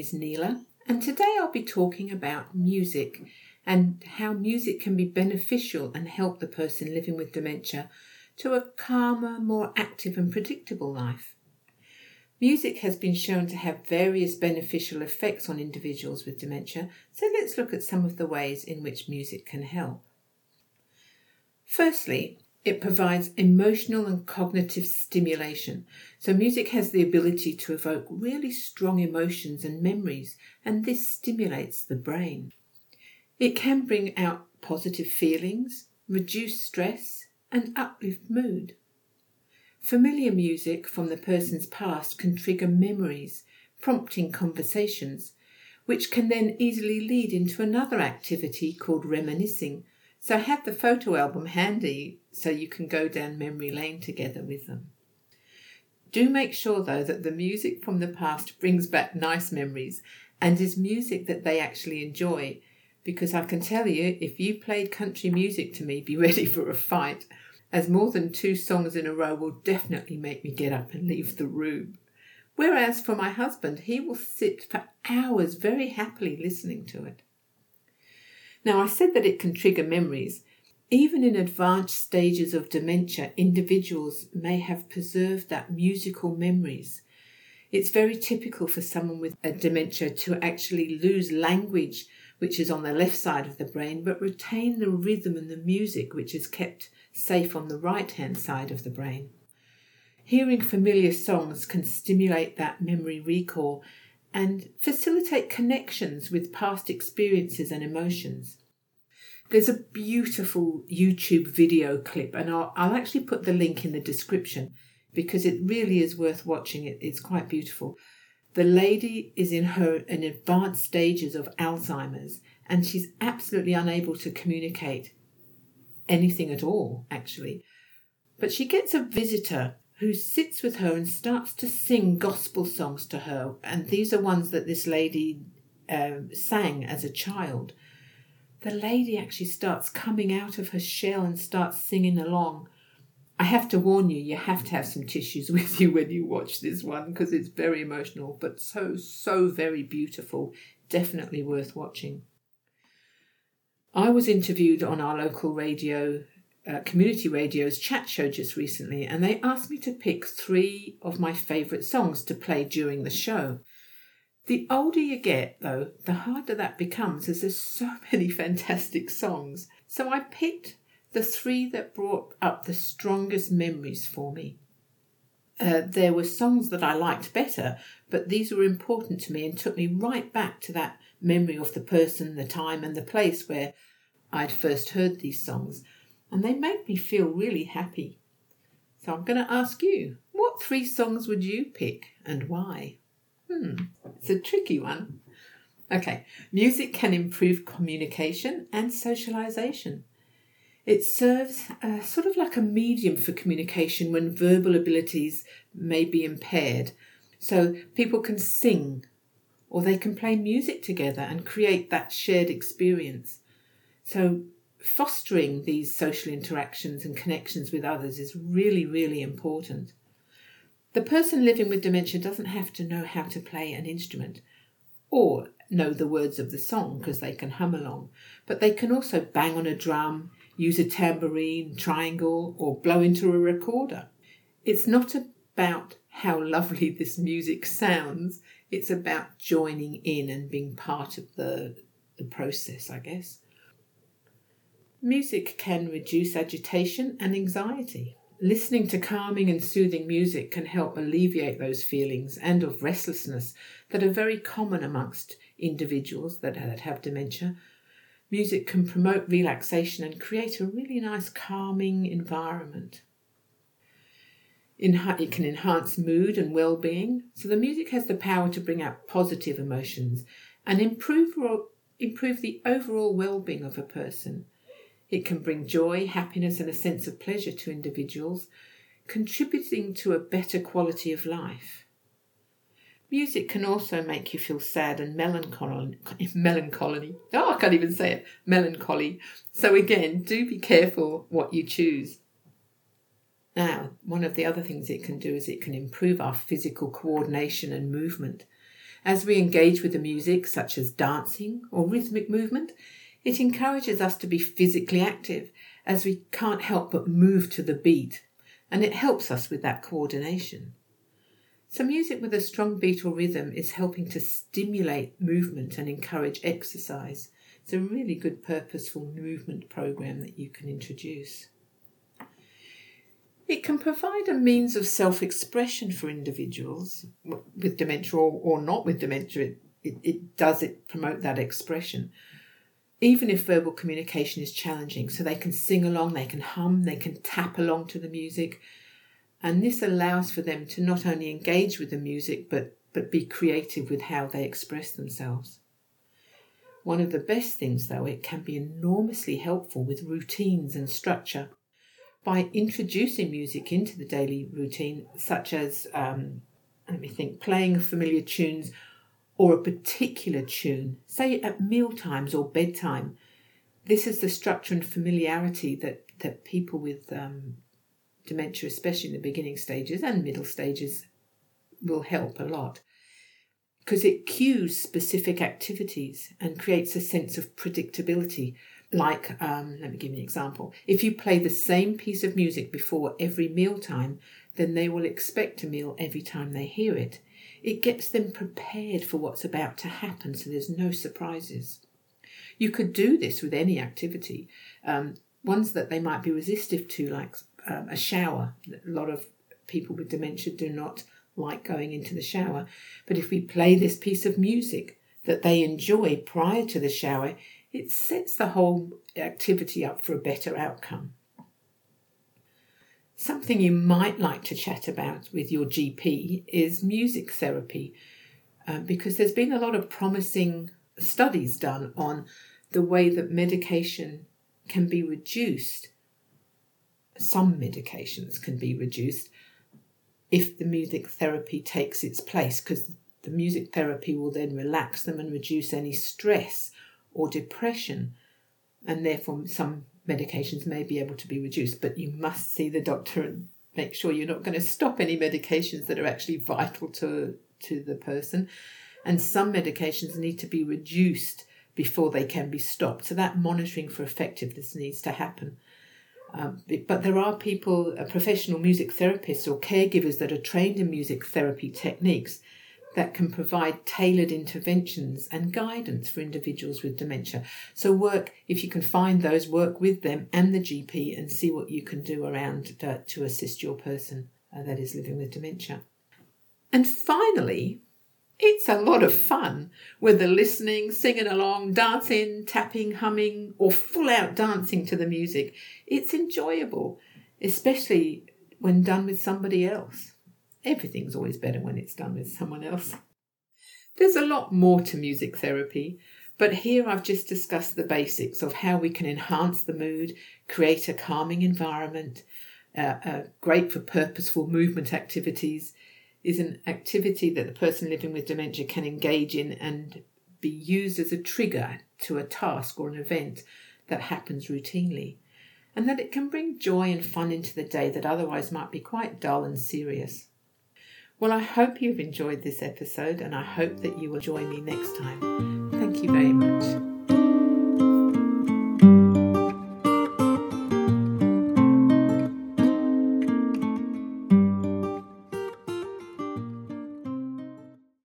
is Nela, and today I'll be talking about music and how music can be beneficial and help the person living with dementia to a calmer, more active, and predictable life. Music has been shown to have various beneficial effects on individuals with dementia, so let's look at some of the ways in which music can help. Firstly, it provides emotional and cognitive stimulation. So, music has the ability to evoke really strong emotions and memories, and this stimulates the brain. It can bring out positive feelings, reduce stress, and uplift mood. Familiar music from the person's past can trigger memories, prompting conversations, which can then easily lead into another activity called reminiscing. So have the photo album handy so you can go down memory lane together with them. Do make sure though that the music from the past brings back nice memories and is music that they actually enjoy. Because I can tell you, if you played country music to me, be ready for a fight as more than two songs in a row will definitely make me get up and leave the room. Whereas for my husband, he will sit for hours very happily listening to it. Now, I said that it can trigger memories. Even in advanced stages of dementia, individuals may have preserved that musical memories. It's very typical for someone with a dementia to actually lose language, which is on the left side of the brain, but retain the rhythm and the music, which is kept safe on the right hand side of the brain. Hearing familiar songs can stimulate that memory recall and facilitate connections with past experiences and emotions. There's a beautiful YouTube video clip, and I'll, I'll actually put the link in the description because it really is worth watching. It, it's quite beautiful. The lady is in her in advanced stages of Alzheimer's and she's absolutely unable to communicate anything at all, actually. But she gets a visitor who sits with her and starts to sing gospel songs to her. And these are ones that this lady uh, sang as a child. The lady actually starts coming out of her shell and starts singing along. I have to warn you, you have to have some tissues with you when you watch this one because it's very emotional, but so, so very beautiful. Definitely worth watching. I was interviewed on our local radio, uh, community radio's chat show just recently, and they asked me to pick three of my favourite songs to play during the show. The older you get, though, the harder that becomes, as there's so many fantastic songs. So I picked the three that brought up the strongest memories for me. Uh, there were songs that I liked better, but these were important to me and took me right back to that memory of the person, the time, and the place where I'd first heard these songs, and they make me feel really happy. So I'm going to ask you, what three songs would you pick and why? Hmm, it's a tricky one. Okay, music can improve communication and socialization. It serves uh, sort of like a medium for communication when verbal abilities may be impaired. So people can sing or they can play music together and create that shared experience. So, fostering these social interactions and connections with others is really, really important. The person living with dementia doesn't have to know how to play an instrument or know the words of the song because they can hum along, but they can also bang on a drum, use a tambourine, triangle, or blow into a recorder. It's not about how lovely this music sounds, it's about joining in and being part of the, the process, I guess. Music can reduce agitation and anxiety. Listening to calming and soothing music can help alleviate those feelings and of restlessness that are very common amongst individuals that have dementia. Music can promote relaxation and create a really nice calming environment it can enhance mood and well-being. So the music has the power to bring out positive emotions and improve improve the overall well-being of a person. It can bring joy, happiness, and a sense of pleasure to individuals, contributing to a better quality of life. Music can also make you feel sad and melancholy. Melancholy. Oh, I can't even say it. Melancholy. So again, do be careful what you choose. Now, one of the other things it can do is it can improve our physical coordination and movement. As we engage with the music, such as dancing or rhythmic movement, it encourages us to be physically active as we can't help but move to the beat, and it helps us with that coordination. So, music with a strong beat or rhythm is helping to stimulate movement and encourage exercise. It's a really good, purposeful movement program that you can introduce. It can provide a means of self expression for individuals with dementia or, not with dementia. It, it does it promote that expression, even if verbal communication is challenging. So they can sing along, they can hum, they can tap along to the music. And this allows for them to not only engage with the music, but, but be creative with how they express themselves. One of the best things, though, it can be enormously helpful with routines and structure by introducing music into the daily routine, such as, um, let me think, playing familiar tunes or a particular tune, say at meal times or bedtime. This is the structure and familiarity that, that people with um, dementia, especially in the beginning stages and middle stages, will help a lot because it cues specific activities and creates a sense of predictability like, um, let me give you an example. If you play the same piece of music before every mealtime, then they will expect a meal every time they hear it. It gets them prepared for what's about to happen so there's no surprises. You could do this with any activity, um, ones that they might be resistive to, like um, a shower. A lot of people with dementia do not like going into the shower. But if we play this piece of music that they enjoy prior to the shower, it sets the whole activity up for a better outcome. Something you might like to chat about with your GP is music therapy, uh, because there's been a lot of promising studies done on the way that medication can be reduced. Some medications can be reduced if the music therapy takes its place, because the music therapy will then relax them and reduce any stress or depression, and therefore some medications may be able to be reduced. But you must see the doctor and make sure you're not going to stop any medications that are actually vital to, to the person. And some medications need to be reduced before they can be stopped. So that monitoring for effectiveness needs to happen. Um, but there are people, uh, professional music therapists or caregivers that are trained in music therapy techniques that can provide tailored interventions and guidance for individuals with dementia. So, work, if you can find those, work with them and the GP and see what you can do around to, to assist your person uh, that is living with dementia. And finally, it's a lot of fun, whether listening, singing along, dancing, tapping, humming, or full out dancing to the music. It's enjoyable, especially when done with somebody else. Everything's always better when it's done with someone else. There's a lot more to music therapy, but here I've just discussed the basics of how we can enhance the mood, create a calming environment, uh, uh, great for purposeful movement activities, is an activity that the person living with dementia can engage in and be used as a trigger to a task or an event that happens routinely, and that it can bring joy and fun into the day that otherwise might be quite dull and serious. Well, I hope you've enjoyed this episode and I hope that you will join me next time. Thank you very much.